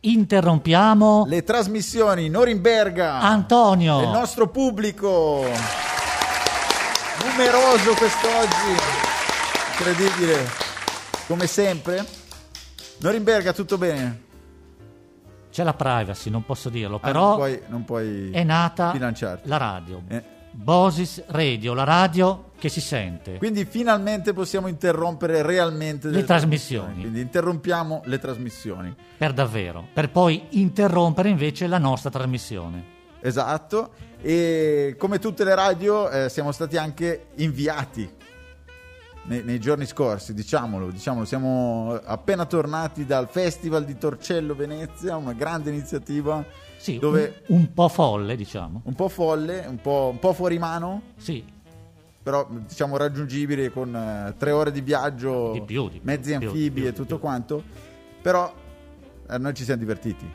interrompiamo le trasmissioni Norimberga. Antonio. Il nostro pubblico numeroso quest'oggi, incredibile, come sempre. Norimberga, tutto bene? C'è la privacy, non posso dirlo, Ah, però non puoi, non puoi è nata la radio. Eh. Bosis Radio, la radio che si sente. Quindi finalmente possiamo interrompere realmente Le delle trasmissioni. Quindi interrompiamo le trasmissioni. Per davvero, per poi interrompere invece la nostra trasmissione. Esatto. E come tutte le radio eh, siamo stati anche inviati nei, nei giorni scorsi, diciamolo, diciamolo. Siamo appena tornati dal Festival di Torcello Venezia, una grande iniziativa Sì, dove un, un po' folle, diciamo. un po' folle, un po', un po' fuori mano, Sì, però diciamo raggiungibile con eh, tre ore di viaggio, Di più, di più, mezzi più, anfibi e tutto quanto. Però eh, noi ci siamo divertiti.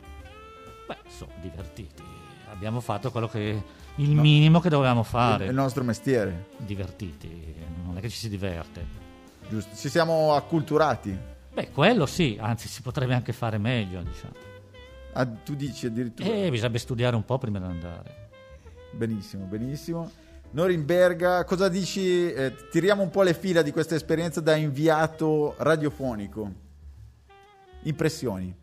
beh, sono divertiti. Abbiamo fatto quello che il minimo che dovevamo fare. il nostro mestiere, Divertiti, non è che ci si diverte. giusto? Ci siamo acculturati. Beh, quello sì, anzi si potrebbe anche fare meglio, diciamo. Ah, tu dici addirittura. E bisognerebbe studiare un po' prima di andare. Benissimo, benissimo. Norimberga, cosa dici? Eh, tiriamo un po' le fila di questa esperienza da inviato radiofonico. Impressioni.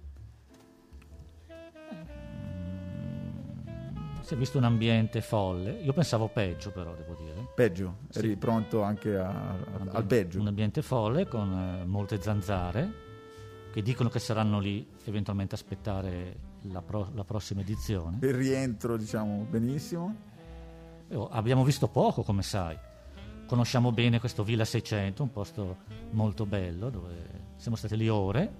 Si è visto un ambiente folle. Io pensavo peggio, però, devo dire. Peggio, eri Sì. pronto anche a- a- ambiente- al peggio. Un ambiente folle con eh, molte zanzare che dicono che saranno lì eventualmente a aspettare la, pro- la prossima edizione. Il rientro, diciamo, benissimo. E, oh, abbiamo visto poco, come sai. Conosciamo bene questo Villa 600, un posto molto bello dove siamo stati lì ore.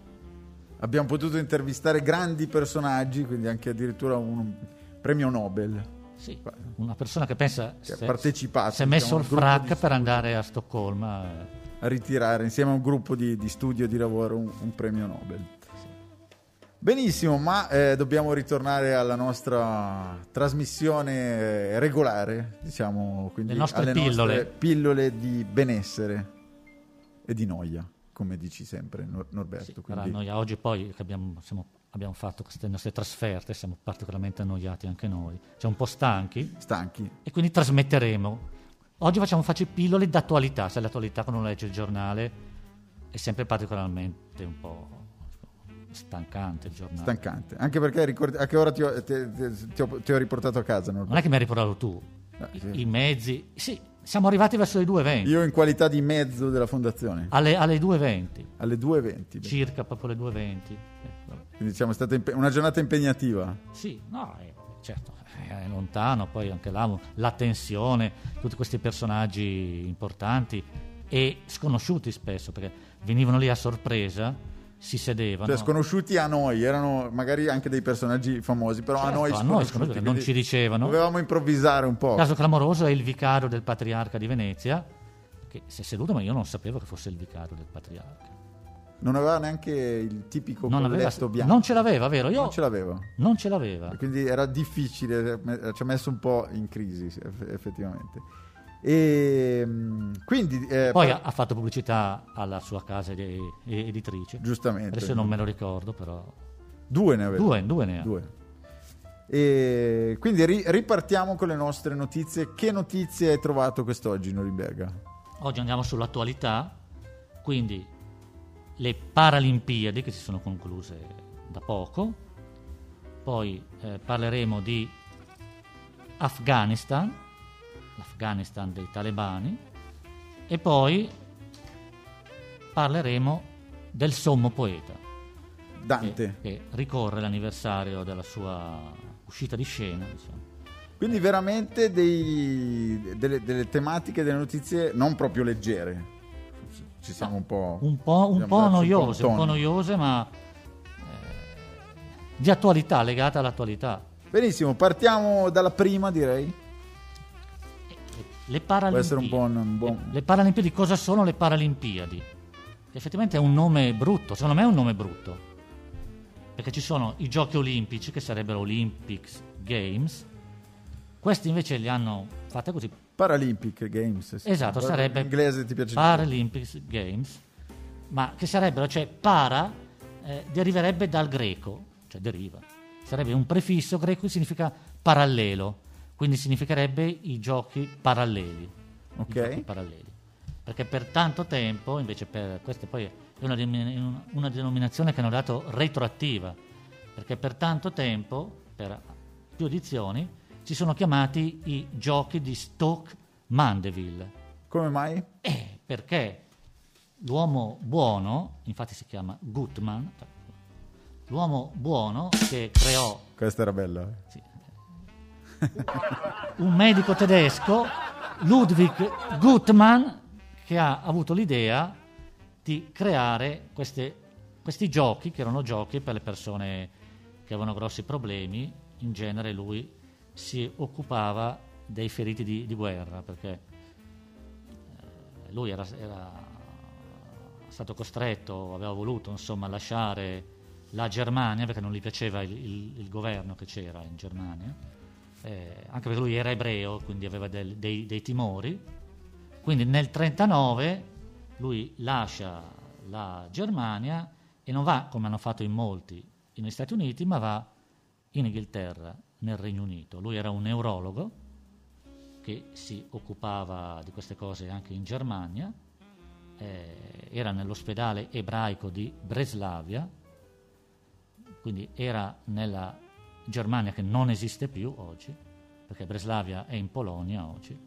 Abbiamo potuto intervistare grandi personaggi, quindi anche addirittura un premio Nobel. Sì, una persona che pensa Che ha se- partecipato, si è messo diciamo, il gruppo frac per andare a Stoccolma. Ritirare insieme a un gruppo di, di studio e di lavoro un, un premio Nobel. Benissimo, ma eh, dobbiamo ritornare alla nostra trasmissione eh, regolare, diciamo, quindi Le nostre alle pillole. nostre pillole di benessere e di noia, come dici sempre Nor- Norberto. Sì, quindi- annoia- Oggi poi che abbiamo, siamo- abbiamo fatto queste nostre trasferte, siamo particolarmente annoiati anche noi, siamo un po' stanchi stanchi. e quindi trasmetteremo. Oggi facciamo facce pillole d'attualità, se l'attualità quando legge il giornale è sempre particolarmente un po' stancante il giornale. Stancante, anche perché ricordi- a che ora ti ho, te- ti ho- ti ho riportato a casa? Norberto? non è che mi hai riportato tu, Ah, I, sì. i mezzi, sì, siamo arrivati verso le 2.20, Io in qualità di mezzo della fondazione, alle, alle 2.20, alle 2.20. circa proprio le 2.20. Eh. Quindi diciamo è stata impe- una giornata impegnativa. Sì, no, eh, certo, è lontano, poi anche là la tensione, tutti questi personaggi importanti e sconosciuti spesso, perché venivano lì a sorpresa, si sedevano. Cioè, sconosciuti a noi, erano magari anche dei personaggi famosi, però a Certo, noi a noi sconosciuti. sconosciuti, non ci dicevano. Dovevamo improvvisare un po'. Il caso clamoroso è il vicario del patriarca di Venezia, che si è seduto, ma io non sapevo che fosse il vicario del patriarca. Non aveva neanche il tipico Non, aveva- colletto bianco. non ce l'aveva, vero? Io Non ce l'aveva. non ce l'aveva. E Quindi era difficile, me- ci ha messo un po' in crisi, effettivamente. E mm, quindi, eh, Poi ha, fatto pubblicità alla sua casa edi- editrice. giustamente, Adesso non me lo ricordo, però. due ne aveva. Due, due ne ha. Due. E quindi ri- ripartiamo con le nostre notizie. Che notizie hai trovato quest'oggi, Norimberga? Oggi andiamo sull'attualità, quindi le Paralimpiadi che si sono concluse da poco, poi eh, parleremo di Afghanistan, l'Afghanistan dei talebani, e poi parleremo del sommo poeta, Dante. che, che ricorre l'anniversario della sua uscita di scena. insomma. Quindi veramente dei- delle, delle tematiche, delle notizie non proprio leggere. Ci siamo un po'... un po', un po' noiose, un po' noiose, ma eh, di attualità, legate all'attualità. Benissimo, partiamo dalla prima direi. Le Paralimpiadi. un buon... buon- Le, le Paralimpiadi, cosa sono le Paralimpiadi? Effettivamente è un nome brutto, secondo me è un nome brutto. Perché ci sono i giochi olimpici, che sarebbero Olympics Games. Questi invece li hanno fatte così, Paralympic Games. sì. Esatto, Guarda, sarebbe L'inglese ti piace? Paralympics Games, ma che sarebbero, cioè para, eh, deriverebbe dal greco, cioè deriva. Sarebbe un prefisso greco che significa parallelo, quindi significherebbe i giochi paralleli. Ok. I giochi paralleli. Perché per tanto tempo, invece per questa poi è una, una denominazione che hanno dato retroattiva, perché per tanto tempo, per più edizioni, si sono chiamati i giochi di Stoke Mandeville. Come mai? Eh, perché l'uomo buono, infatti si chiama Gutmann, cioè, l'uomo buono che creò Questa era bella. sì, un medico tedesco, Ludwig Gutmann, che ha avuto l'idea di creare queste- questi giochi, che erano giochi per le persone che avevano grossi problemi. In genere lui si occupava dei feriti di, di guerra, perché eh, lui era, era stato costretto, aveva voluto insomma, lasciare la Germania perché non gli piaceva il, il- il governo che c'era in Germania, eh, anche perché lui era ebreo, quindi aveva del- dei, dei timori. Quindi nel 1939 lui lascia la Germania e non va, come hanno fatto in molti, negli Stati Uniti, ma va in Inghilterra, nel Regno Unito. Lui era un neurologo che si occupava di queste cose anche in Germania, eh, era nell'ospedale ebraico di Breslavia, quindi era nella Germania che non esiste più oggi, perché Breslavia è in Polonia oggi,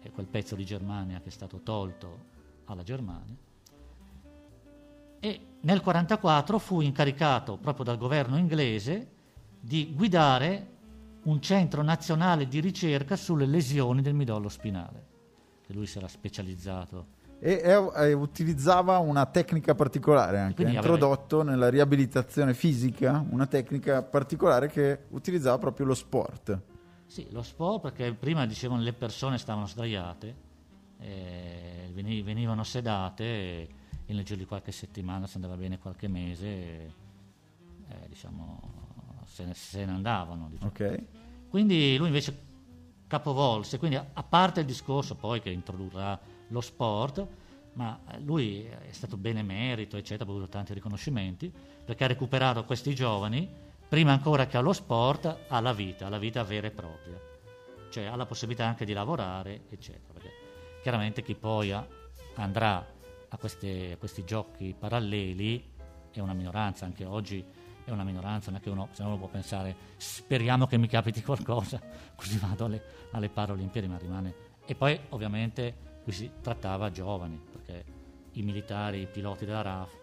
è quel pezzo di Germania che è stato tolto alla Germania. E nel 1944 fu incaricato proprio dal governo inglese di guidare un centro nazionale di ricerca sulle lesioni del midollo spinale, che lui si era specializzato. E, e- e utilizzava una tecnica particolare anche, ha Quindi aveva- introdotto nella riabilitazione fisica una tecnica particolare che utilizzava proprio lo sport. Sì, lo sport perché prima dicevano le persone stavano sdraiate, eh, veni- venivano sedate e nel giro di qualche settimana, se andava bene qualche mese, eh, diciamo, se ne, se ne andavano. diciamo. Ok? Quindi lui invece capovolse, quindi a a parte il discorso poi che introdurrà lo sport, ma eh, lui è stato benemerito, eccetera, ha avuto tanti riconoscimenti, perché ha recuperato questi giovani, prima ancora che allo sport, alla vita, alla vita vera e propria, cioè alla possibilità anche di lavorare, eccetera. Perché chiaramente chi poi ha- andrà a, queste- a questi giochi paralleli è una minoranza, anche oggi è una minoranza, non è che uno, se no uno può pensare speriamo che mi capiti qualcosa, così vado alle, alle Paralimpiadi, ma rimane. E poi ovviamente qui si trattava giovani, perché i militari, i piloti della RAF,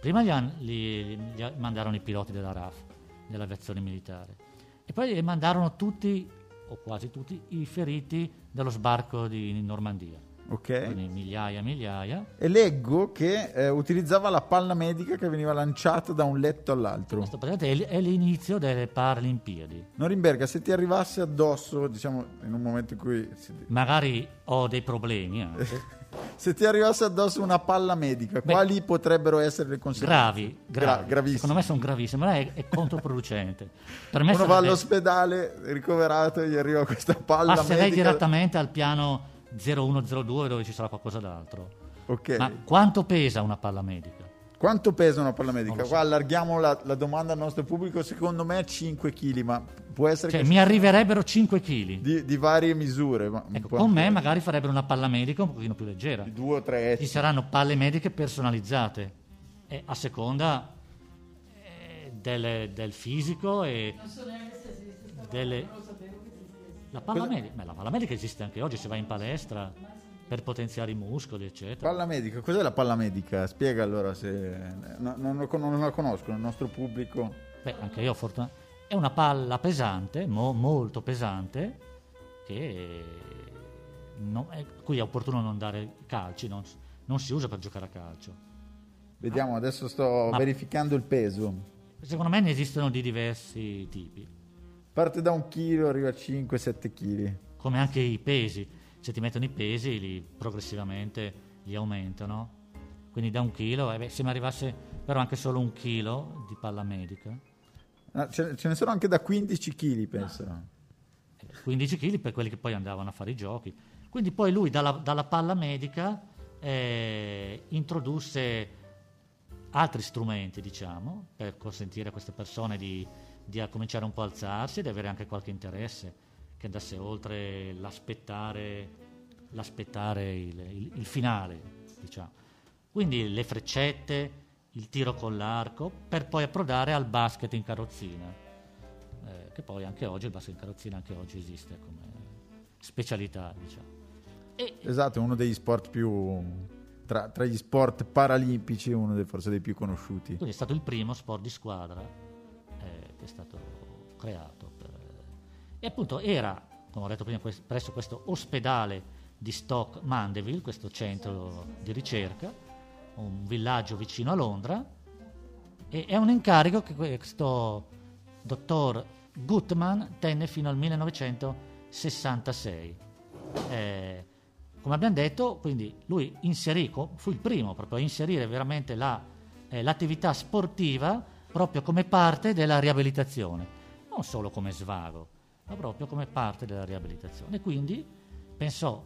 prima gli, han- li- mandarono i piloti della RAF, dell'aviazione militare, e poi li mandarono tutti, o quasi tutti, i feriti dello sbarco di Normandia, Ok? migliaia e migliaia. E leggo che eh, utilizzava la palla medica che veniva lanciata da un letto all'altro. Questo praticamente è l'inizio delle Paralimpiadi. Norimberga, se ti arrivasse addosso, diciamo, in un momento in cui... Magari ho dei problemi anche. Se ti arrivasse addosso una palla medica, Beh, quali potrebbero essere le conseguenze? gravi, Gra- gravi. gravissime. Secondo me sono gravissime, ma è, è controproducente. Per me Uno va all'ospedale ricoverato gli arriva questa palla passerei medica. direttamente al piano 0102 dove ci sarà qualcosa d'altro. Ok. Ma quanto pesa una palla medica? Quanto pesa una palla medica? Non so. Qua allarghiamo la, la domanda al nostro pubblico. Secondo me 5 kg, ma può essere Cioè, che mi arrivererebero 5 kg. di, di varie misure. Ma Ecco, con me magari farebbero una palla medica un pochino più leggera. di due o tre Ci saranno palle mediche personalizzate e a seconda eh, del, del fisico e delle... La palla, medica, beh, la palla medica esiste anche oggi, si va in palestra per potenziare i muscoli, eccetera. Palla medica, cos'è la palla medica? Spiega allora se no- non, non la conoscono il nostro pubblico. Beh, anche io fortuna- È una palla pesante, mo- molto pesante, che non- è- qui è opportuno non dare calci, non, non si usa per giocare a calcio. Vediamo, adesso sto Ma- verificando il peso. Secondo me ne esistono di diversi tipi. Parte da un chilo, arriva a 5-7 kg. come anche i pesi. Se ti mettono i pesi, li, progressivamente li aumentano. Quindi da un chilo, eh beh, se mi arrivasse però anche solo un chilo di palla medica, Ah, ce, ce ne sono anche da 15 kg, penso. 15 kg per quelli che poi andavano a fare i giochi. Quindi poi lui dalla, dalla palla medica eh, introdusse altri strumenti, diciamo, per consentire a queste persone di, di cominciare un po' a alzarsi ed avere anche qualche interesse che andasse oltre l'aspettare, l'aspettare il, il, il finale, diciamo. Quindi le freccette, il tiro con l'arco, per poi approdare al basket in carrozzina, eh, che poi anche oggi il basket in carrozzina anche oggi esiste come specialità, diciamo. E, esatto, è uno degli sport più tra, tra, gli sport paralimpici uno dei, forse dei più conosciuti. Quindi è stato il primo sport di squadra è stato creato. Per... E appunto era, come ho detto prima, presso questo ospedale di Stock Mandeville, questo centro di ricerca, un villaggio vicino a Londra, e è un incarico che questo dottor Gutman tenne fino al 1966. Eh, come abbiamo detto, quindi lui inserì, fu il primo proprio a inserire veramente la, eh, l'attività sportiva proprio come parte della riabilitazione, non solo come svago, ma proprio come parte della riabilitazione. Quindi pensò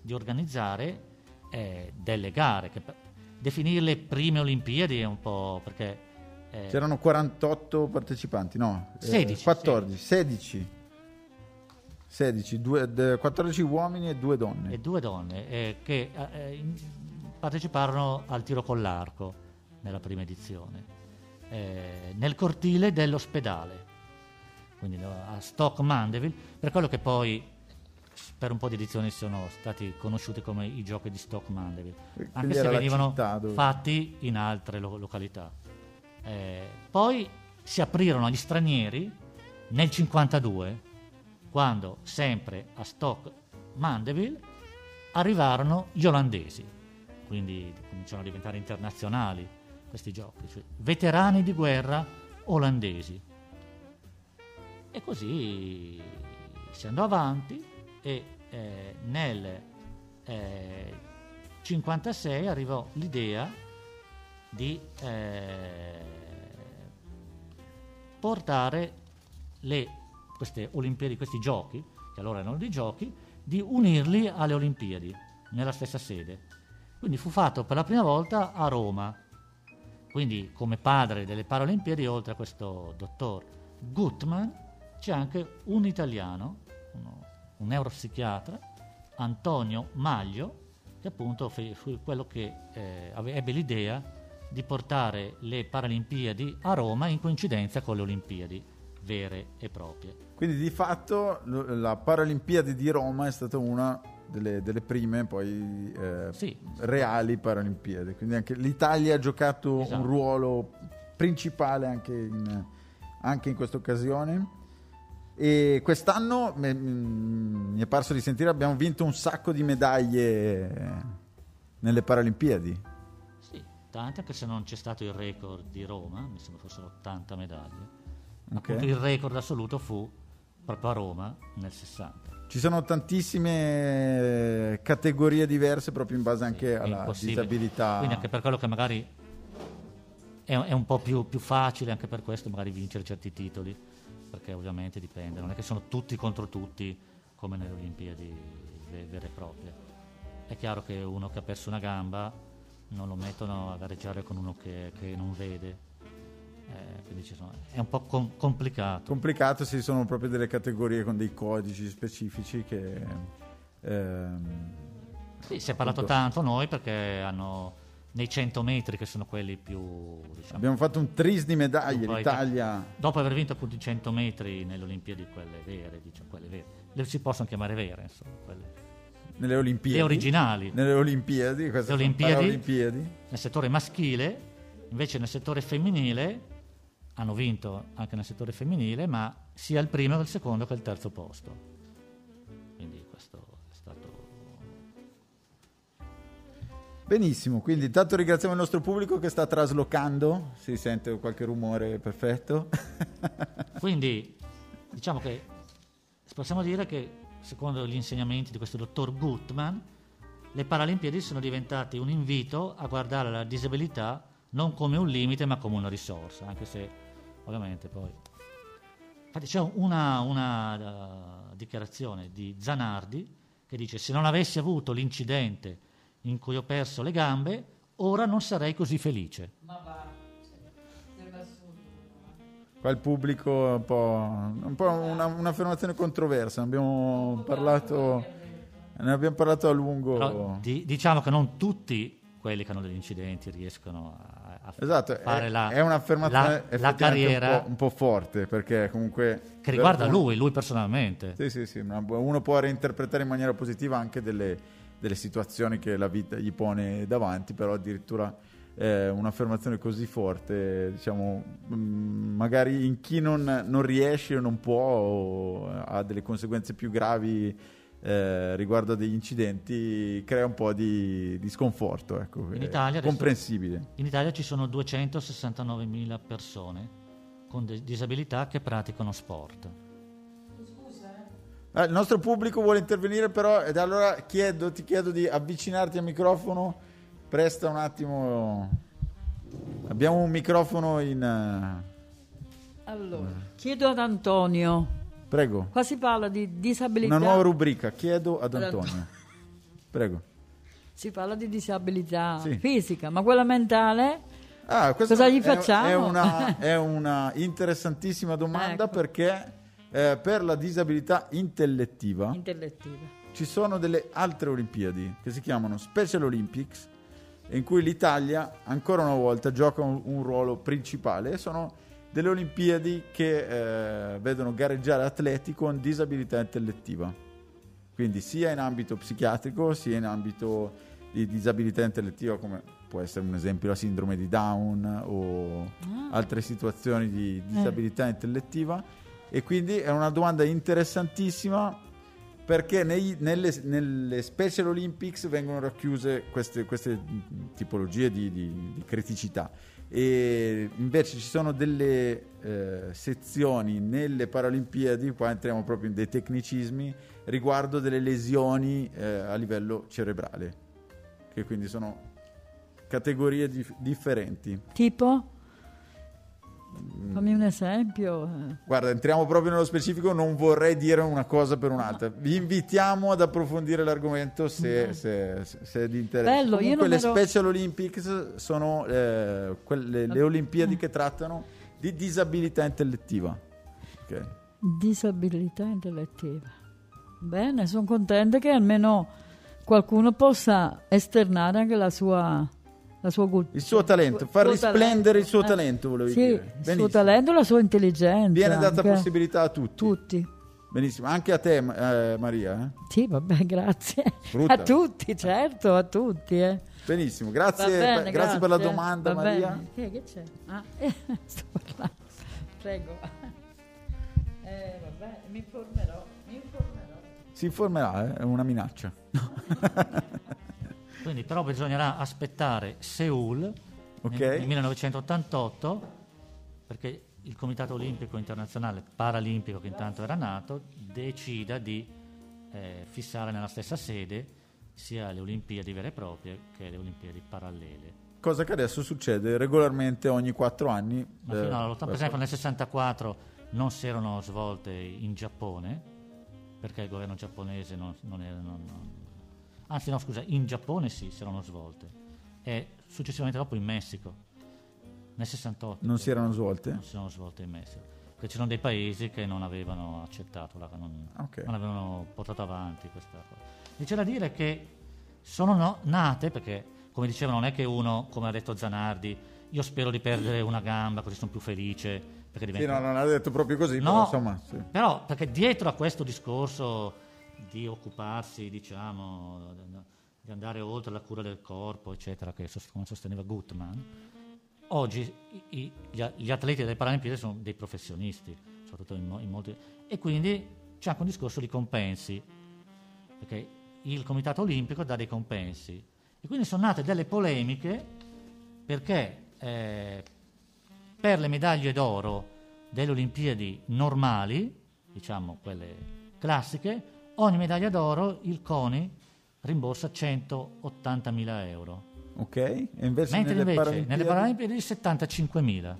di organizzare eh, delle gare, che definirle prime Olimpiadi è un po' perché... Eh, C'erano 48 partecipanti, no? 16. 14, 16. 16. 16, due, 14 uomini e due donne. E due donne eh, che eh, parteciparono al tiro con l'arco nella prima edizione, eh, nel cortile dell'ospedale, quindi a Stock Mandeville, per quello che poi per un po' di edizioni sono stati conosciuti come i giochi di Stock Mandeville, anche se venivano fatti in altre lo- località. Eh, poi si aprirono agli stranieri nel 1952 quando sempre a Stock Mandeville arrivarono gli olandesi, quindi cominciarono a diventare internazionali questi giochi, cioè veterani di guerra olandesi. E così si andò avanti e eh, nel eh, 56 arrivò l'idea di eh, portare le queste Olimpiadi, questi giochi, che allora erano dei giochi, di unirli alle Olimpiadi nella stessa sede. Quindi fu fatto per la prima volta a Roma. Quindi come padre delle Paralimpiadi, oltre a questo dottor Gutman, c'è anche un italiano, uno, un neuropsichiatra, Antonio Maglio, che appunto fu quello che eh, ebbe l'idea di portare le Paralimpiadi a Roma in coincidenza con le Olimpiadi vere e proprie. Quindi di fatto la Paralimpiadi di Roma è stata una delle, delle prime poi eh, sì. reali Paralimpiadi, quindi anche l'Italia ha giocato esatto. un ruolo principale anche in, anche in questa occasione. E quest'anno mi è parso di sentire abbiamo vinto un sacco di medaglie nelle Paralimpiadi. Sì, tante anche se non c'è stato il record di Roma, mi sembra fossero 80 medaglie Okay. Appunto il record assoluto fu proprio a Roma nel 60. Ci sono tantissime categorie diverse proprio in base anche sì, alla disabilità. Quindi anche per quello che magari è, è un po' più, più, facile anche per questo magari vincere certi titoli, perché ovviamente dipende, non è che sono tutti contro tutti come nelle Olimpiadi vere e proprie. È chiaro che uno che ha perso una gamba non lo mettono a gareggiare con uno che, che non vede eh, quindi sono, è un po' com- complicato. Complicato, sì, sono proprio delle categorie con dei codici specifici che... Ehm, sì, si è parlato appunto, tanto noi perché hanno nei 100 metri che sono quelli più... Diciamo, abbiamo fatto un tris di medaglie, l'Italia... Dopo aver vinto appunto i 100 metri nelle Olimpiadi, quelle vere, diciamo, quelle vere. Le si possono chiamare vere, insomma, quelle nelle Olimpiadi. Le originali. Nelle Olimpiadi, queste le Olimpiadi, Olimpiadi. Nel settore maschile, invece nel settore femminile hanno vinto anche nel settore femminile, ma sia il primo che il secondo che il terzo posto. Quindi questo è stato... Benissimo, quindi intanto ringraziamo il nostro pubblico che sta traslocando, si sente qualche rumore perfetto. quindi diciamo che possiamo dire che secondo gli insegnamenti di questo dottor Gutman, le Paralimpiadi sono diventate un invito a guardare la disabilità non come un limite ma come una risorsa, anche se ovviamente poi. Infatti c'è una, una uh, dichiarazione di Zanardi che dice se non avessi avuto l'incidente in cui ho perso le gambe, ora non sarei così felice. Ma va, cioè, sembra assurdo. Qua il pubblico è un po', un po' una, un'affermazione controversa, ne abbiamo parlato, ne abbiamo parlato a lungo. Però di- diciamo che non tutti quelli che hanno degli incidenti riescono a, a Esatto, fare è, la, è un'affermazione la- la carriera un, po', un po' forte perché comunque... che riguarda per- lui, lui personalmente. Sì, sì, sì, uno può reinterpretare in maniera positiva anche delle, delle situazioni che la vita gli pone davanti, però addirittura eh, un'affermazione così forte, diciamo, mm, magari in chi non, non riesce o non può o ha delle conseguenze più gravi eh, riguardo a degli incidenti, crea un po' di, di sconforto, ecco, In è Italia adesso- comprensibile. In Italia ci sono 269.000 persone con de- disabilità che praticano sport. Eh, il nostro pubblico vuole intervenire, però, ed allora chiedo, ti chiedo di avvicinarti al microfono. Presta un attimo. Abbiamo un microfono in. eh, Allora, chiedo ad Antonio, Prego. qua si parla di disabilità. Una nuova rubrica. Chiedo ad Antonio. Prego. Si parla di disabilità Sì. fisica, ma quella mentale? Ah, Cosa gli facciamo? È una, è una interessantissima domanda Ecco. perché eh, per la disabilità intellettiva Intellettiva. ci sono delle altre Olimpiadi che si chiamano Special Olympics in cui l'Italia ancora una volta gioca un, un ruolo principale e sono delle Olimpiadi che eh, vedono gareggiare atleti con disabilità intellettiva. Quindi sia in ambito psichiatrico sia in ambito di disabilità intellettiva come può essere un esempio la sindrome di Down o altre situazioni di disabilità intellettiva. E quindi è una domanda interessantissima perché nei- nelle, nelle Special Olympics vengono racchiuse queste, queste tipologie di, di- di criticità e invece ci sono delle eh, sezioni nelle Paralimpiadi, qua entriamo proprio in dei tecnicismi, riguardo delle lesioni eh, a livello cerebrale, che quindi sono categorie dif- differenti. Tipo? Mm. Fammi un esempio. eh. Guarda, entriamo proprio nello specifico, non vorrei dire una cosa per un'altra. Vi invitiamo ad approfondire l'argomento se, se- se- se è di interesse. Bello, io Comunque non le ero- Special Olympics sono eh, quelle- le Olimpiadi che trattano di disabilità intellettiva. Ok. Disabilità intellettiva. Bene, sono contenta che almeno qualcuno possa esternare anche la sua, la sua cultura. Il suo talento, far suo risplendere il suo talento. talento, volevi sì, dire. il suo talento e la sua intelligenza. Viene data anche. possibilità a tutti. Tutti. Benissimo, anche a te eh, Maria. eh? Sì, vabbè, grazie. Sfrutta. A tutti, certo, a tutti. Eh. Benissimo, grazie, bene, per, grazie per la grazie. domanda Va Maria. bene. Che, che c'è? Ah, eh, sto parlando. Prego. Eh, vabbè, mi informerò. Mi informerò. Si informerà, eh, è una minaccia. Quindi però bisognerà aspettare Seoul Ok. nel, nel 1988 perché il Comitato Olimpico Internazionale Paralimpico che intanto era nato decida di eh, fissare nella stessa sede sia le Olimpiadi vere e proprie che le Olimpiadi parallele. Cosa che adesso succede regolarmente ogni quattro anni. Ma fino all'80, per esempio nel 64 non si erano svolte in Giappone perché il governo giapponese non, non era... non- non- anzi no scusa, in Giappone sì, si erano svolte e successivamente dopo in Messico nel 68 non si erano svolte? non si erano svolte in Messico perché ci sono dei paesi che non avevano accettato la- non, Ok. non avevano portato avanti questa cosa e c'è da dire che sono no- nate perché come dicevano non è che uno come ha detto Zanardi io spero di perdere una gamba così sono più felice perché Sì, diventa no, non ha detto proprio così, però No, insomma, sì. però perché dietro a questo discorso di occuparsi, diciamo, di andare oltre la cura del corpo, eccetera, che come sosteneva Gutman, oggi i- gli, atleti delle Paralimpiadi sono dei professionisti, soprattutto in, in molti, e quindi c'è anche un discorso di compensi, perché il Comitato Olimpico dà dei compensi, e quindi sono nate delle polemiche perché eh, per le medaglie d'oro delle Olimpiadi normali, diciamo quelle classiche, ogni medaglia d'oro il CONI rimborsa 180.000 euro, Ok, e invece mentre nelle invece Paralimpiadi... nelle Paralimpiadi 75.000.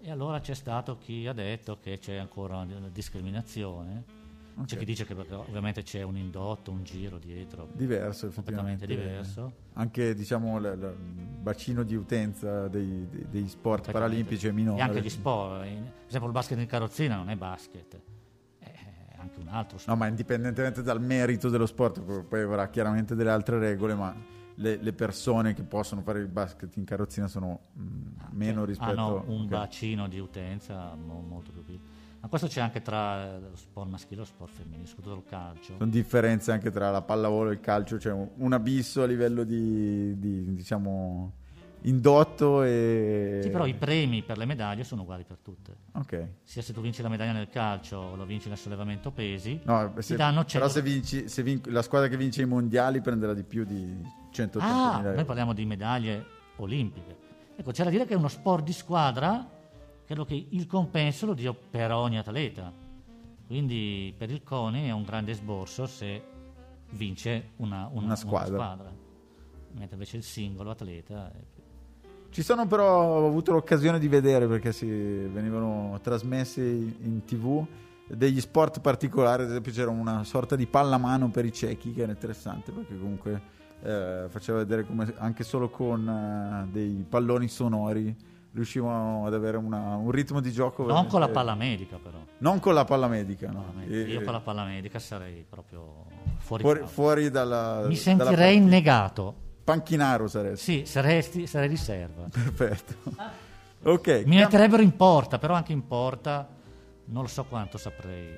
E allora c'è stato chi ha detto che c'è ancora una discriminazione. C'è chi dice che ovviamente c'è un indotto, un giro dietro. Diverso, Completamente effettivamente. diverso. Anche diciamo, il bacino di utenza dei, dei- dei sport paralimpici è minore. E anche gli sport. Per esempio il basket in carrozzina non è basket, anche un altro sport. No, ma indipendentemente dal merito dello sport, poi- avrà chiaramente delle altre regole, ma le, le persone che possono fare il basket in carrozzina sono mh, meno rispetto hanno un ok. bacino di utenza mo- molto più piccolo. Ma questo c'è anche tra eh, lo sport maschile e lo sport femminile, soprattutto il calcio. Sono differenze anche tra la pallavolo e il calcio, c'è un, un abisso a livello di, di, diciamo indotto e Sì, però i premi per le medaglie sono uguali per tutte. Ok. Sia se tu vinci la medaglia nel calcio o lo vinci nel sollevamento pesi, No, ti se- danno però 100 se, vinci, se vin- la squadra che vince i mondiali prenderà di più di 180.000 Ah, euro. noi parliamo di medaglie olimpiche. Ecco, c'è da dire che è uno sport di squadra, credo che il compenso lo dia per ogni atleta. Quindi per il CONI è un grande sborso se vince una, una- Una squadra. squadra. Mentre invece il singolo atleta... è Ci sono però, ho avuto l'occasione di vedere perché si venivano trasmessi in tv degli sport particolari, ad esempio c'era una sorta di pallamano per i ciechi che era interessante perché comunque eh, faceva vedere come anche solo con eh, dei palloni sonori riuscivano ad avere una- un ritmo di gioco. Non con la veramente- palla medica però. Non con la palla medica, no. Palla medica. E- Io con la palla medica sarei proprio fuori, fuori, fuori dalla... Mi dalla sentirei partita. negato. Panchinaro saresti. Sì, saresti, sarei riserva. Perfetto. Ok. Mi metterebbero in porta, però anche in porta non lo so quanto saprei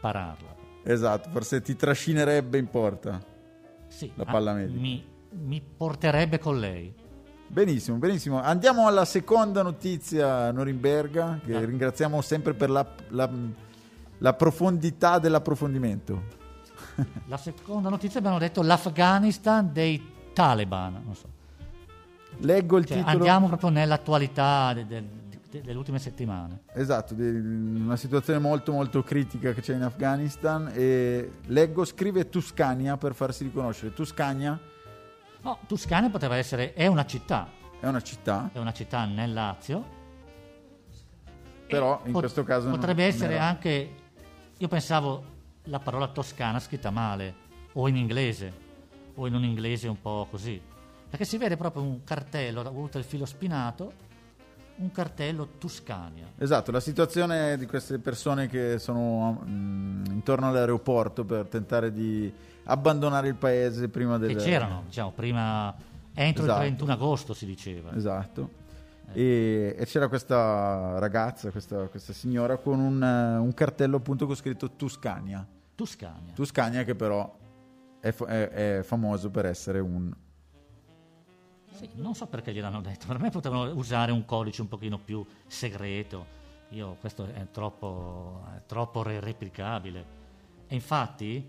pararla. Esatto, forse ti trascinerebbe in porta. Sì, La ah, palla medica. Mi, mi porterebbe con lei. Benissimo, benissimo. Andiamo alla seconda notizia Norimberga, che Ah. ringraziamo sempre per la, la- la profondità dell'approfondimento. La seconda notizia abbiamo detto l'Afghanistan dei Taliban. Non so. Leggo il Cioè, titolo. andiamo proprio nell'attualità de- de- de- delle ultime settimane. Esatto, una situazione molto molto critica che c'è in Afghanistan e leggo scrive Tuscania per farsi riconoscere. Tuscania No, Tuscania poteva essere, è una città, è una città, è una città nel Lazio. però in Pot- questo caso non- potrebbe non essere era- anche io pensavo la parola toscana scritta male o in inglese o in un inglese un po' così perché si vede proprio un cartello ho avuto il filo spinato un cartello Tuscania Esatto, la situazione di queste persone che sono mm, intorno all'aeroporto per tentare di abbandonare il paese prima del... che c'erano diciamo prima entro Esatto. il 31 agosto si diceva Esatto. E, e c'era questa ragazza, questa, questa signora con un, eh, un cartello appunto con scritto Tuscania. Tuscania Tuscania che però è, è- è famoso per essere un... Sì, non so perché gliel'hanno detto, per me potevano usare un codice un pochino più segreto, io questo è troppo, è troppo re- replicabile. E infatti,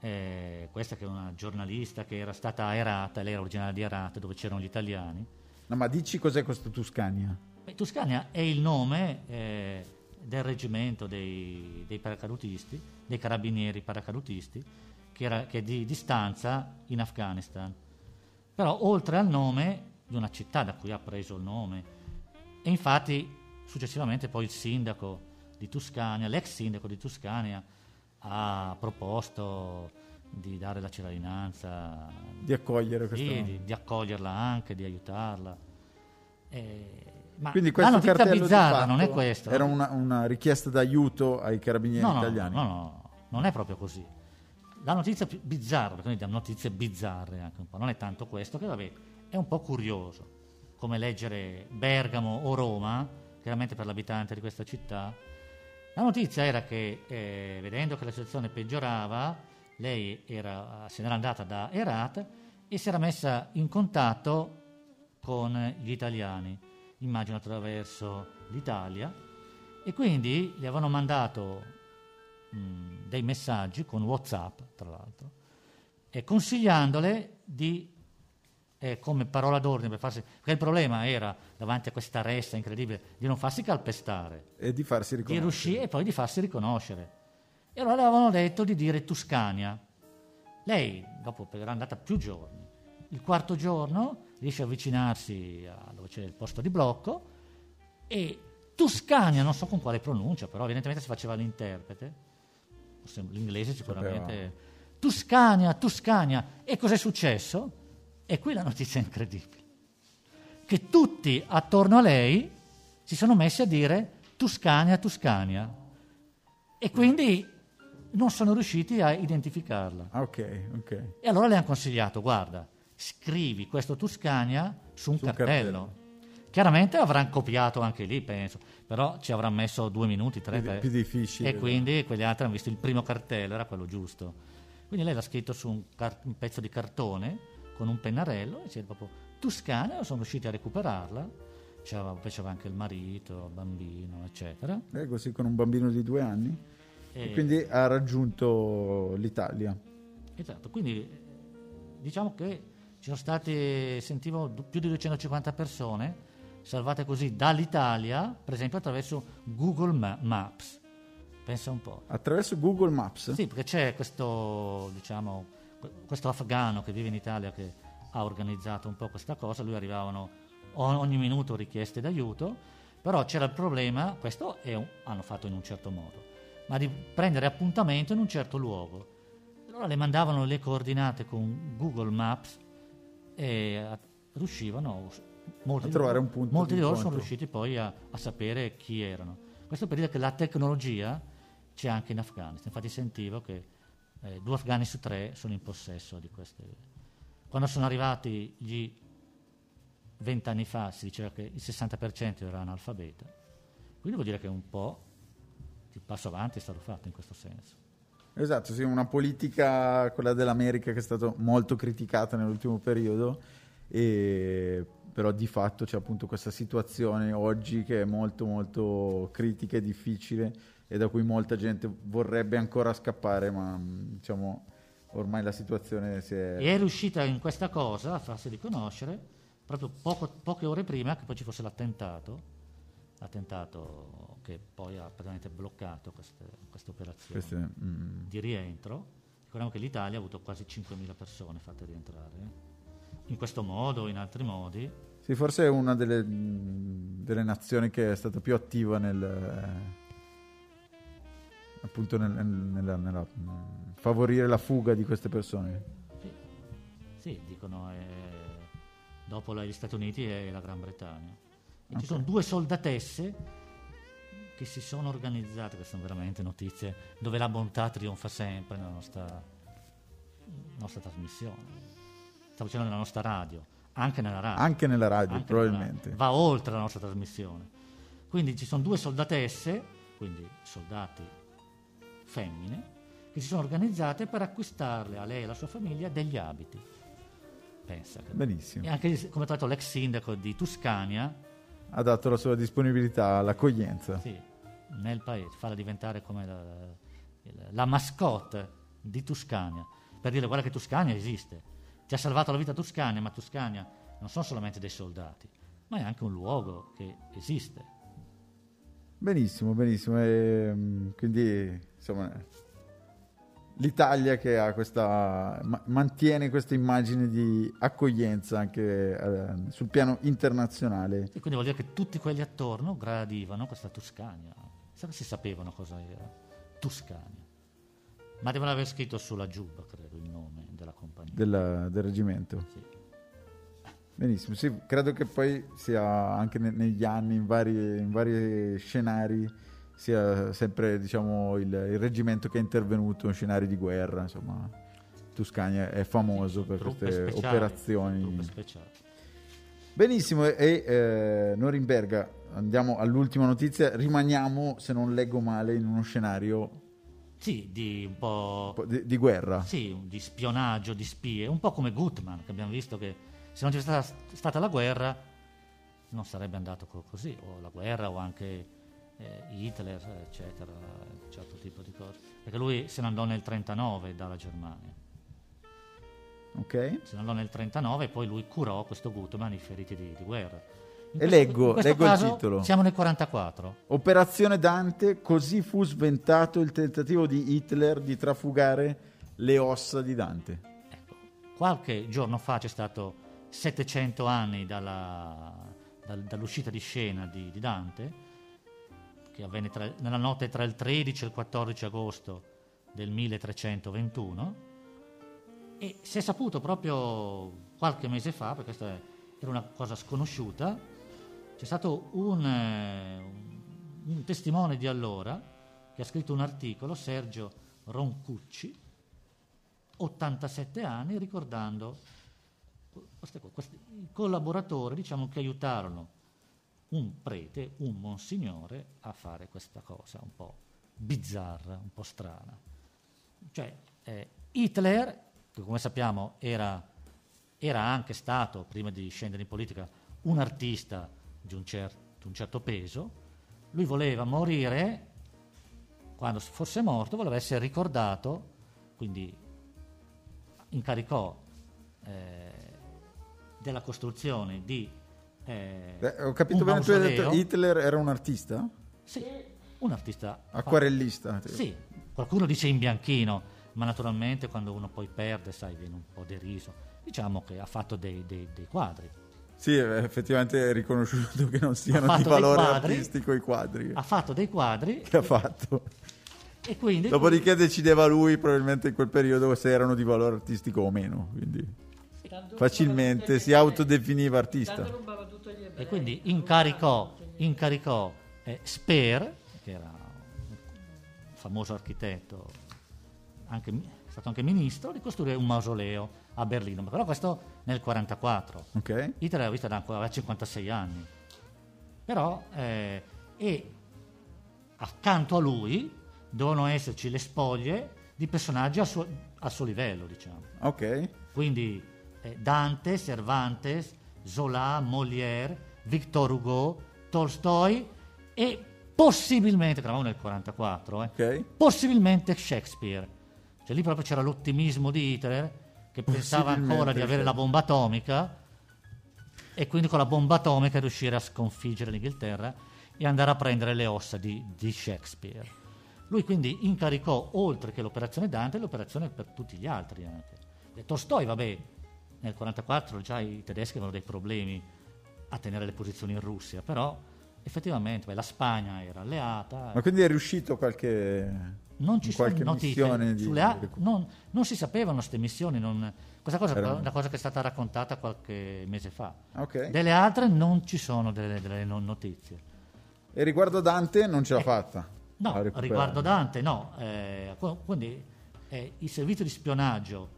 eh, questa che è una giornalista che era stata a Herat, lei era originaria di Herat dove c'erano gli italiani, No, ma dici cos'è questo Tuscania? Beh, Tuscania è il nome eh, del reggimento dei, dei paracadutisti, dei carabinieri paracadutisti, che, era, che è di distanza in Afghanistan. Però oltre al nome di una città da cui ha preso il nome, e infatti successivamente poi il sindaco di Tuscania, l'ex sindaco di Tuscania, ha proposto di dare la cittadinanza Di accogliere sì, di, di accoglierla anche, di aiutarla. Eh, ma Quindi la questo notizia cartello di bizzarra fatto non è questa. Era una, una richiesta d'aiuto ai carabinieri no, no, italiani. no, no, non è proprio così. La notizia più bizzarra, perché noi diamo notizie bizzarre anche un po', non è tanto questo, che vabbè, è un po' curioso, come leggere Bergamo o Roma, chiaramente per l'abitante di questa città. La notizia era che, eh, vedendo che la situazione peggiorava, lei era- se n'era andata da Herat e si era messa in contatto con gli italiani, immagino attraverso l'Italia, e quindi gli avevano mandato mh, dei messaggi con WhatsApp, tra l'altro, e consigliandole di, eh, come parola d'ordine, per farsi, perché il problema era, davanti a questa ressa incredibile, di non farsi calpestare, E di farsi di riconoscere. riuscire e poi di farsi riconoscere. E allora le avevano detto di dire Tuscania. Lei, dopo era andata più giorni, il quarto giorno riesce a avvicinarsi a dove c'è il posto di blocco e Tuscania, non so con quale pronuncia, però evidentemente si faceva l'interprete, l'inglese sicuramente. Tuscania, Tuscania. E cos'è successo? E qui la notizia incredibile. Che tutti attorno a lei si sono messi a dire Tuscania, Tuscania. E quindi non sono riusciti a identificarla. Ah, ok, ok. E allora le hanno consigliato, guarda, scrivi questo Tuscania su un Su un cartello. Chiaramente avranno copiato anche lì, penso, però ci avranno messo due minuti, tre, Più, per- più difficile. e quindi quegli altri hanno visto il primo cartello, era quello giusto. Quindi lei l'ha scritto su un, car- un pezzo di cartone con un pennarello e c'era proprio Tuscania, sono riusciti a recuperarla. C'era, c'era anche il marito, il bambino, eccetera. Eh, così con un bambino di due anni. E E- quindi ha raggiunto l'Italia. Esatto, quindi eh, diciamo che ci sono state, sentivo, più di 250 persone salvate così dall'Italia, per esempio attraverso Google Ma- Maps. Pensa un po'. Attraverso Google Maps. Sì, perché c'è questo, diciamo, que- questo afgano che vive in Italia che ha organizzato un po' questa cosa, lui arrivavano ogni minuto richieste d'aiuto, però c'era il problema, questo è un- hanno fatto in un certo modo, ma di prendere appuntamento in un certo luogo. Allora le mandavano le coordinate con Google Maps e a- riuscivano, molti, A di trovare loro- un punto molti di di loro sono riusciti poi a, a sapere chi erano. Questo per dire che la tecnologia c'è anche in Afghanistan. Infatti sentivo che eh, due afghani su tre sono in possesso di queste. Quando sono arrivati gli vent'anni fa si diceva che il 60% era analfabeta. Quindi vuol dire che un po' il passo avanti è stato fatto in questo senso. Esatto, sì, una politica, quella dell'America, che è stata molto criticata nell'ultimo periodo, e però di fatto c'è appunto questa situazione oggi che è molto molto critica e difficile e da cui molta gente vorrebbe ancora scappare, ma mh, diciamo ormai la situazione si è... E è riuscita in questa cosa a farsi riconoscere proprio poco- poche ore prima che poi ci fosse l'attentato, l'attentato che poi ha praticamente bloccato queste, queste operazioni queste, mm, di rientro. Ricordiamo che l'Italia ha avuto quasi 5.000 persone fatte rientrare, eh. In questo modo o in altri modi. Sì, forse è una delle, mh, delle nazioni che è stata più attiva nel eh, appunto nel, nel- nella- nella, mh, favorire la fuga di queste persone. Sì, sì dicono eh, dopo gli Stati Uniti e la Gran Bretagna. E Ok. ci sono due soldatesse che si sono organizzate, che sono veramente notizie dove la bontà trionfa sempre nella nostra, nostra trasmissione. Stavo dicendo nella nostra radio, anche nella radio. Anche nella radio, Anche nella probabilmente. radio. Va oltre la nostra trasmissione. Quindi ci sono due soldatesse, quindi soldati femmine, che si sono organizzate per acquistarle a lei e alla sua famiglia degli abiti. Pensa. Che... Benissimo. E anche, come tra l'altro, l'ex sindaco di Tuscania, Ha dato la sua disponibilità all'accoglienza. sì, nel paese, farla diventare come la, il- la mascotte di Tuscania, per dire guarda che Tuscania esiste. Ti ha salvato la vita Tuscania, ma Tuscania non sono solamente dei soldati, ma è anche un luogo che esiste. Benissimo, benissimo. E, mh, quindi insomma l'Italia che ha questa ma- mantiene questa immagine di accoglienza anche eh, sul piano internazionale. E quindi vuol dire che tutti quelli attorno gradivano questa Tuscania. Che si sapevano cosa era Tuscania. Ma devono aver scritto sulla giubba, credo, il nome della compagnia. del, del reggimento. Sì. Benissimo, sì, credo che poi sia anche ne- negli anni, in vari, in vari scenari, sia sempre diciamo, il, il reggimento che è intervenuto in scenari di guerra. Insomma, Tuscania è famoso per Truppe queste speciali, operazioni. Benissimo, e eh, Norimberga, andiamo all'ultima notizia. Rimaniamo, se non leggo male, in uno scenario Sì, di un po', di, di guerra. sì, di spionaggio, di spie, un po' come Gutman, che abbiamo visto che se non c'è stata, stata la guerra non sarebbe andato co- così, o la guerra o anche eh, Hitler, eccetera, un certo tipo di cose. Perché lui se ne andò nel 39 dalla Germania. Ok? se ne andò nel 39 e poi lui curò questo Gutman i feriti di, di guerra. In E questo- leggo- leggo il caso titolo. Siamo nel 44. Operazione Dante, così fu sventato il tentativo di Hitler di trafugare le ossa di Dante. Ecco, qualche giorno fa c'è stato 700 anni dalla- dal- dall'uscita di scena di, di Dante, che avvenne tra- nella notte tra il 13 e il 14 agosto del 1321 e si è saputo proprio qualche mese fa, perché questa era una cosa sconosciuta, c'è stato un, eh, un testimone di allora che ha scritto un articolo, Sergio Roncucci, 87 anni, ricordando questi collaboratori diciamo, che aiutarono un prete, un monsignore a fare questa cosa un po' bizzarra, un po' strana. Cioè eh, Hitler, che come sappiamo era, era, anche stato, prima di scendere in politica, un artista di un, cer- un certo peso, lui voleva morire, quando fosse morto, voleva essere ricordato, quindi incaricò eh, della costruzione di eh, Beh, ho capito bene, tu hai detto Hitler era un artista? Sì, un artista. Acquarellista? Sì, qualcuno dice in bianchino, ma naturalmente quando uno poi perde, sai, viene un po' deriso. Diciamo che ha fatto dei, dei, dei quadri. Sì, effettivamente è riconosciuto che non siano di valore quadri, artistico i quadri. Ha fatto dei quadri. Che ha fatto. E quindi, Dopodiché decideva lui probabilmente in quel periodo se erano di valore artistico o meno. Quindi facilmente si autodefiniva artista. E quindi incaricò, incaricò eh, Speer, che era un famoso architetto, anche, è stato anche ministro, di costruire un mausoleo a Berlino, però questo nel 1944. Okay. Hitler aveva, da, aveva 56 anni. Però, eh, e accanto a lui devono esserci le spoglie di personaggi al suo, al suo livello, diciamo. Ok. Quindi eh, Dante, Cervantes, Zola, Molière, Victor Hugo, Tolstoi e possibilmente, eravamo nel 1944, eh, okay. possibilmente Shakespeare. Cioè lì proprio c'era l'ottimismo di Hitler che pensava ancora di avere la bomba atomica e quindi con la bomba atomica riuscire a sconfiggere l'Inghilterra e andare a prendere le ossa di, di Shakespeare. Lui quindi incaricò, oltre che l'operazione Dante, l'operazione per tutti gli altri anche. E Tolstoi, vabbè, nel 1944 già i tedeschi avevano dei problemi a tenere le posizioni in Russia, però effettivamente beh, la Spagna era alleata. Ma quindi è riuscito qualche... Non ci sono notizie, di... a... non, non, si sapevano queste missioni, non... questa cosa è una cosa che è stata raccontata qualche mese fa. Okay. Delle altre non ci sono delle, delle notizie. E riguardo Dante non ce l'ha eh, fatta? No, riguardo Dante no. Eh, quindi eh, il servizio di spionaggio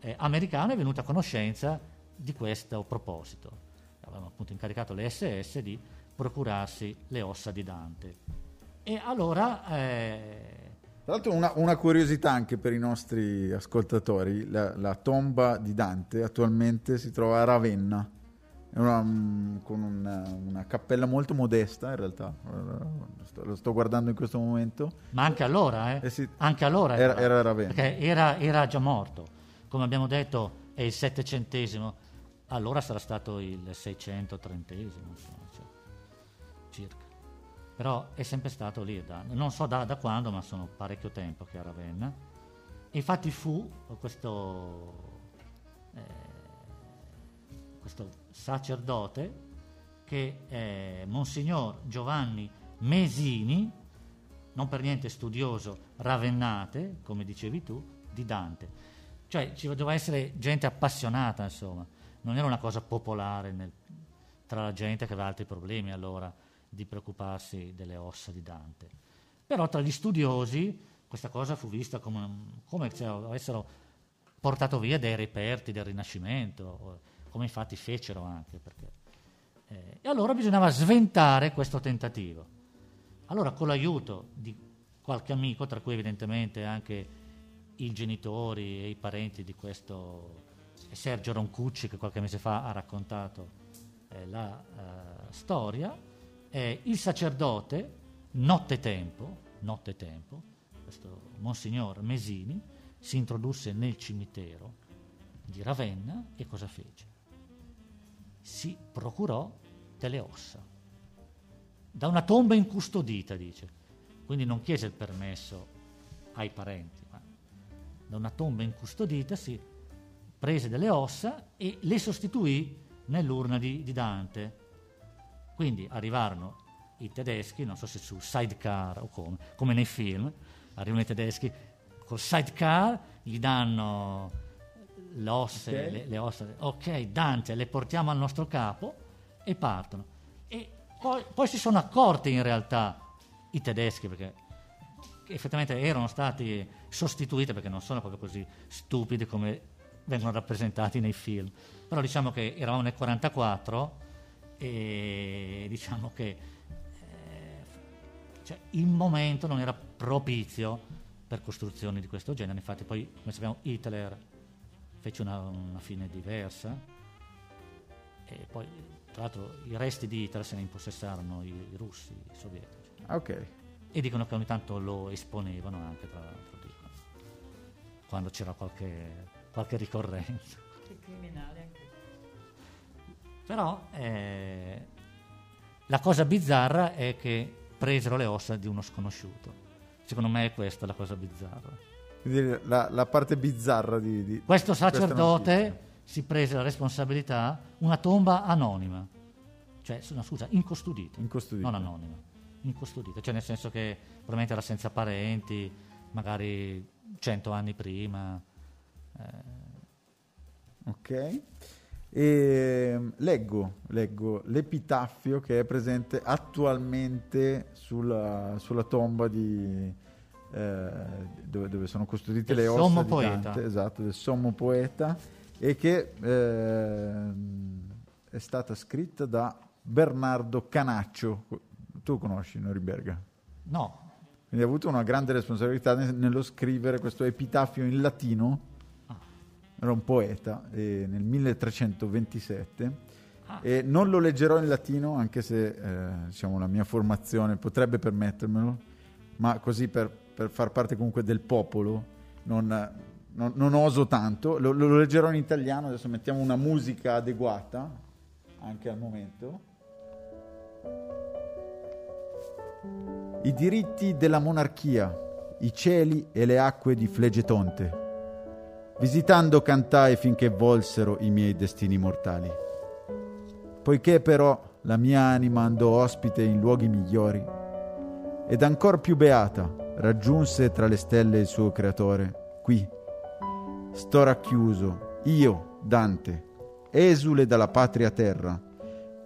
eh, americano è venuto a conoscenza di questo proposito. Avevano appunto incaricato le SS di procurarsi le ossa di Dante. E allora... Eh, tra l'altro una, una, curiosità anche per i nostri ascoltatori, la, la, tomba di Dante attualmente si trova a Ravenna, una, con una, una, cappella molto modesta in realtà, lo sto guardando in questo momento. Ma anche allora, eh? eh sì, anche allora era, era, Ravenna. Perché era, era già morto come abbiamo detto, è il settecentesimo, allora sarà stato il seicentotrentesimo, cioè, circa. Però è sempre stato lì, da, non so da, da, quando, ma sono parecchio tempo che a Ravenna. Infatti fu questo, eh, questo sacerdote che è Monsignor Giovanni Mesini, non per niente studioso ravennate, come dicevi tu, di Dante. Cioè ci doveva essere gente appassionata, insomma, non era una cosa popolare nel, tra la gente che aveva altri problemi allora di preoccuparsi delle ossa di Dante. Però tra gli studiosi questa cosa fu vista come, come se avessero portato via dei reperti del Rinascimento, come infatti fecero anche. Perché, eh, e allora bisognava sventare questo tentativo. Allora con l'aiuto di qualche amico, tra cui evidentemente anche i genitori e i parenti di questo Sergio Roncucci che qualche mese fa ha raccontato eh, la uh, storia, eh, il sacerdote nottetempo, nottetempo, questo Monsignor Mesini, si introdusse nel cimitero di Ravenna e cosa fece? Si procurò delle ossa da una tomba incustodita, dice. Quindi non chiese il permesso ai parenti da una tomba incustodita, si prese delle ossa e le sostituì nell'urna di, di Dante. Quindi arrivarono i tedeschi, non so se su sidecar o come, come nei film, arrivano i tedeschi col sidecar, gli danno le ossa, Ok. le, le ossa, ok Dante, le portiamo al nostro capo e partono. E poi, poi si sono accorti in realtà i tedeschi, perché effettivamente erano stati sostituiti perché non sono proprio così stupidi come vengono rappresentati nei film. Però diciamo che eravamo nel 44 e diciamo che eh, cioè, il momento non era propizio per costruzioni di questo genere. Infatti poi, come sappiamo, Hitler fece una, una fine diversa e poi, tra l'altro, i resti di Hitler se ne impossessarono i, i russi, i sovietici. Ah, ok. E dicono che ogni tanto lo esponevano anche, tra l'altro, dicono, quando c'era qualche, qualche ricorrenza. Che criminali anche. Però eh, la cosa bizzarra è che presero le ossa di uno sconosciuto. Secondo me è questa la cosa bizzarra. La, la parte bizzarra di, di Questo sacerdote si prese la responsabilità, una tomba anonima, cioè, no, scusa, incustodita, Incustodita. non anonima, incustodita, cioè nel senso che probabilmente era senza parenti, magari cento anni prima. eh, Ok. E leggo, leggo l'epitaffio che è presente attualmente sulla, sulla tomba di, eh, dove, dove sono custodite Del le ossa sommo poeta. Dante, esatto, del sommo poeta e che ehm, è stata scritta da Bernardo Canaccio. Tu conosci Norimberga? no, Quindi ha avuto una grande responsabilità ne- nello scrivere questo epitaffio in latino. Era un poeta eh, nel 1327 Ah. e non lo leggerò in latino anche se eh, diciamo, la mia formazione potrebbe permettermelo, ma così per, per far parte comunque del popolo non, non- non oso tanto. Lo, lo leggerò in italiano, adesso mettiamo una musica adeguata anche al momento. I diritti della monarchia, i cieli e le acque di Flegetonte. Visitando cantai finché volsero i miei destini mortali. Poiché però la mia anima andò ospite in luoghi migliori, ed ancor più beata raggiunse tra le stelle il suo creatore, qui sto racchiuso, io, Dante, esule dalla patria terra,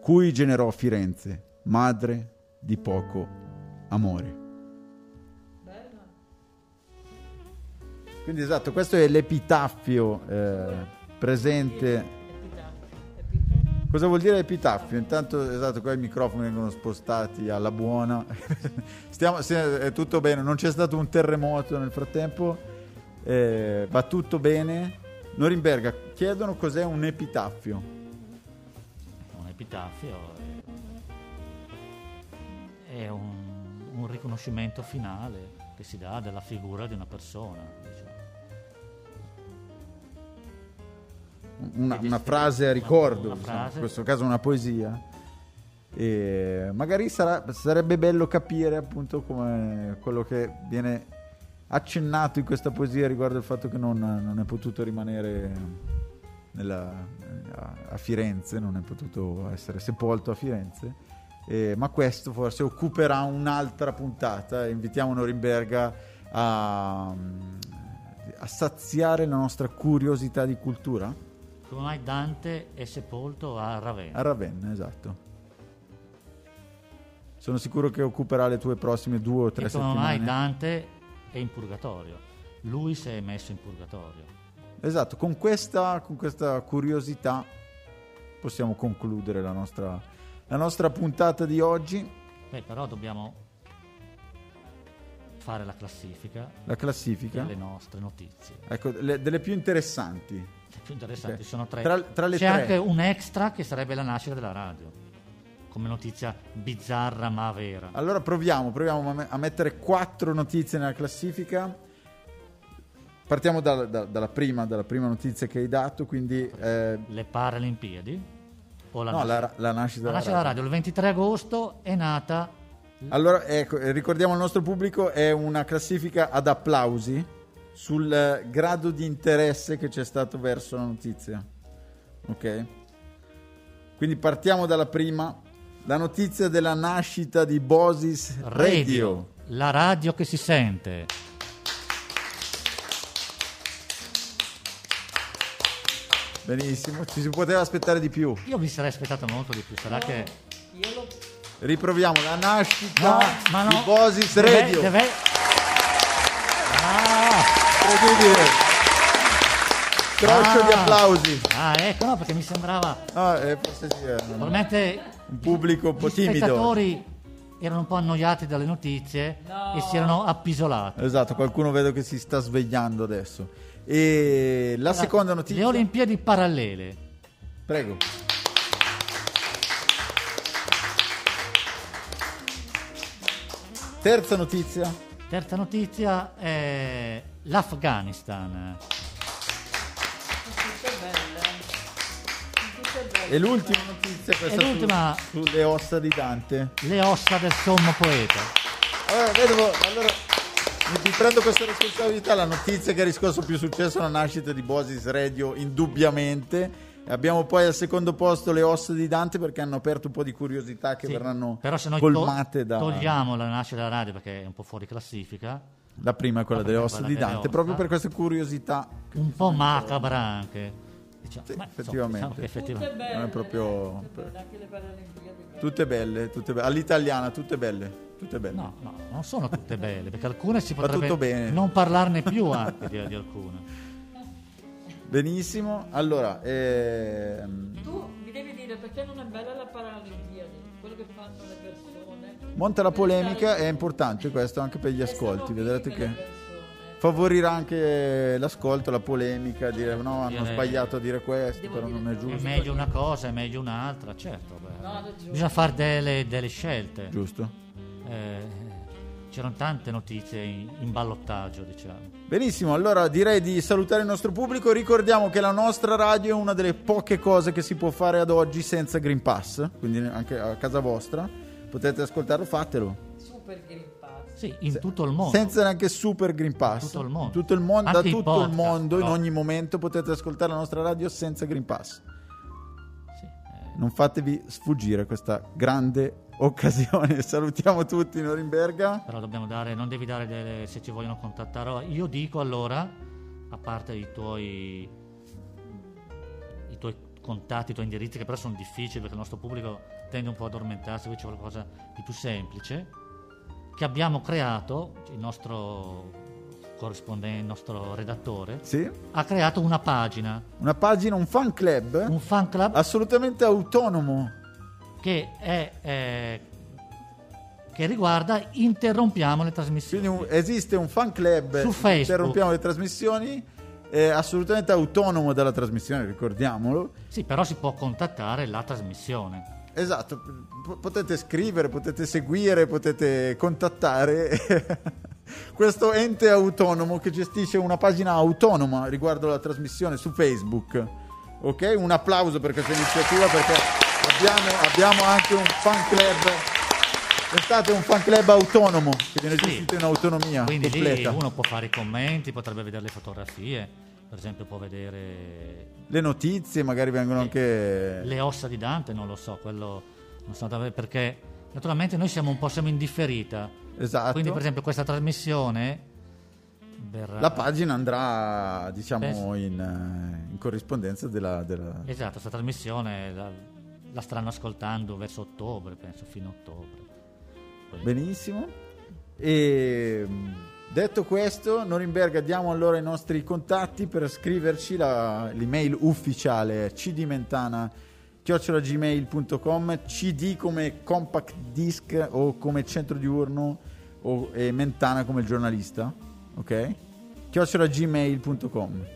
cui generò Firenze, madre di poco amore. Quindi esatto, questo è l'epitaffio eh, presente. Cosa vuol dire epitaffio? Intanto, esatto, qua i microfoni vengono spostati alla buona. Stiamo, è tutto bene, non c'è stato un terremoto nel frattempo, eh, va tutto bene. Norimberga, chiedono cos'è un epitaffio. un epitaffio è, è un, un riconoscimento finale che si dà della figura di una persona. diciamo. Una, una frase a ricordo, una insomma, frase. in questo caso una poesia. E magari sarà- sarebbe bello capire appunto come quello che viene accennato in questa poesia riguardo il fatto che non, non è potuto rimanere nella- a, Firenze, non è potuto essere sepolto a Firenze. Eh, ma questo forse occuperà un'altra puntata invitiamo Norimberga a, a saziare la nostra curiosità di cultura. Come mai Dante è sepolto a Ravenna? A Ravenna, esatto. Sono sicuro che occuperà le tue prossime due o tre e come mai settimane. Dante è in purgatorio? Lui si è messo in purgatorio. Esatto, con questa, con questa curiosità possiamo concludere la nostra, la nostra puntata di oggi. Beh, però dobbiamo fare la classifica La classifica. delle nostre notizie. Ecco, le- delle più interessanti. Più interessanti Ok. sono tre. Tra- tra C'è tre. anche un extra che sarebbe la nascita della radio, come notizia bizzarra ma vera. Allora proviamo, proviamo a, me- a mettere quattro notizie nella classifica. Partiamo da- da- dalla, prima, dalla prima notizia che hai dato, quindi eh, Le Paralimpiadi o la no, nascita, la, la nascita la della nascita della radio. radio. Il 23 agosto è nata Allora, ecco, ricordiamo al nostro pubblico, è una classifica ad applausi sul eh, grado di interesse che c'è stato verso la notizia. Ok? Quindi partiamo dalla prima, la notizia della nascita di Bosis Radio. radio la radio che si sente. Benissimo, ci si poteva aspettare di più. Io mi sarei aspettato molto di più, sarà no, che... Lo... Riproviamo la nascita no, no, di Bosis Radio. Deve, deve Incredibile. Croccio Ah. di applausi. ah, ecco, no, perché mi sembrava... Ah, eh, forse sì, eh, Probabilmente un pubblico un po' gli timido. spettatori erano un po' annoiati dalle notizie No. e si erano appisolati. Esatto, qualcuno vedo che si sta svegliando adesso. E la seconda notizia. Le Olimpiadi parallele. Prego. Terza notizia. Terza notizia è l'Afghanistan. E l'ultima notizia, questa l'ultima- su- sulle ossa di Dante. Le ossa del sommo poeta. Allora, vedo, allora mi prendo questa responsabilità. La notizia che ha riscosso più successo è la nascita di Bosis Radio, indubbiamente. Abbiamo poi al secondo posto le ossa di Dante perché hanno aperto un po' di curiosità che Sì, verranno Però se noi to- colmate da... togliamo la nascita della radio perché è un po' fuori classifica, La prima è quella La delle ossa quella di Dante, proprio per questa curiosità. un po' macabra anche. Diciamo, Sì, insomma, effettivamente. diciamo che Tutte effettivamente. belle. Non è proprio- Tutte belle, Anche le Paralimpiadi. belle. Tutte belle, tutte belle. All'italiana, tutte belle. Tutte belle. No, no, non sono tutte belle, perché alcune si potrebbe non parlarne più anche di, di alcune. Benissimo. Allora, ehm, Tu mi devi dire perché non è bella la Paralimpiadi, quello che fanno le persone. monta la polemica, è importante questo anche per gli ascolti. Vedrete che favorirà anche l'ascolto, la polemica, dire no, hanno Direi- sbagliato a dire questo, Devo però dire non è che- È giusto. meglio una cosa, è meglio un'altra, certo. beh. No. Bisogna fare delle, delle scelte. Giusto? Eh, c'erano tante notizie in, in ballottaggio, diciamo. Benissimo, allora direi di salutare il nostro pubblico. Ricordiamo che la nostra radio è una delle poche cose che si può fare ad oggi senza Green Pass, quindi anche a casa vostra potete ascoltarlo, fatelo. Super Green Pass. Sì, in tutto il mondo. Senza neanche super Green Pass. Tutto il mondo. Tutto il mondo- da tutto il podcast, mondo, in no? ogni momento potete ascoltare la nostra radio senza Green Pass. Sì, eh, Non fatevi sfuggire questa grande occasione. Salutiamo tutti Norimberga. però dobbiamo dare, non devi dare delle, se ci vogliono contattare. Io dico allora, a parte i tuoi, i tuoi contatti, i tuoi indirizzi, che però sono difficili perché il nostro pubblico tende un po' ad addormentarsi, qui c'è qualcosa di più semplice, che abbiamo creato, il nostro corrispondente, il nostro redattore, Sì. ha creato una pagina, Una pagina, un fan club un fan club assolutamente autonomo. Che è... eh, che riguarda interrompiamo le trasmissioni. Quindi un- esiste un fan club Su Facebook. interrompiamo le trasmissioni è assolutamente autonomo dalla trasmissione, ricordiamolo. Sì, però si può contattare la trasmissione. Esatto, p- potete scrivere, potete seguire, potete contattare questo ente autonomo che gestisce una pagina autonoma riguardo la trasmissione su Facebook. Ok? Un applauso per questa iniziativa perché abbiamo, abbiamo anche un fan club. Estate un fan club autonomo che viene Sì. gestito in autonomia Quindi lì completa. uno può fare i commenti, potrebbe vedere le fotografie, per esempio può vedere Le notizie magari vengono anche... le ossa di Dante, non lo so, quello non so davvero perché naturalmente noi siamo un po' siamo in differita. Esatto. Quindi per esempio questa trasmissione verrà La pagina andrà, diciamo, in, eh, in corrispondenza della... della- Esatto, questa trasmissione la, staranno ascoltando verso ottobre, penso, fino a ottobre. Poi- Benissimo. E detto questo, Norimberga, diamo allora i nostri contatti per scriverci la- l'email ufficiale cdmentana chiocciolagmail.com cd come compact disc o come centro diurno o e mentana come giornalista ok chiocciolagmail.com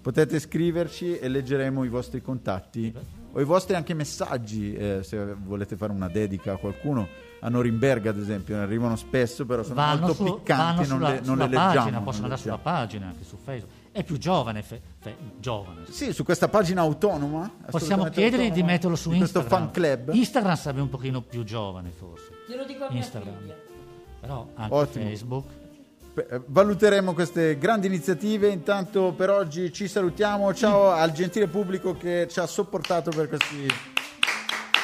potete scriverci e leggeremo i vostri contatti o i vostri anche messaggi eh, se volete fare una dedica a qualcuno a Norimberga ad esempio ne arrivano spesso però sono vanno, molto su- piccanti non sulla, le, non sulla le leggiamo pagina, non possono andare sulla leggiamo. pagina anche su Facebook. È più giovane, fe- fe- giovane. sì su questa pagina autonoma Possiamo chiedergli di metterlo su di questo Instagram. fan club Instagram sarebbe un pochino più giovane forse. Glielo dico a mia Instagram. figlia. Però anche Ottimo. Facebook. Eh, Valuteremo queste grandi iniziative. Intanto per oggi ci salutiamo. Ciao al gentile pubblico che ci ha sopportato per questi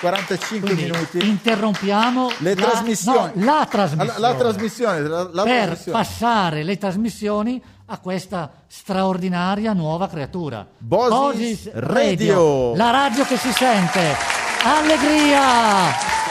45 Quindi minuti. interrompiamo Le la, trasmissioni. no, la trasmissione. La, la trasmissione, la, per trasmissione. passare le trasmissioni a questa straordinaria nuova creatura. Bosis Radio. la radio che si sente. Allegria!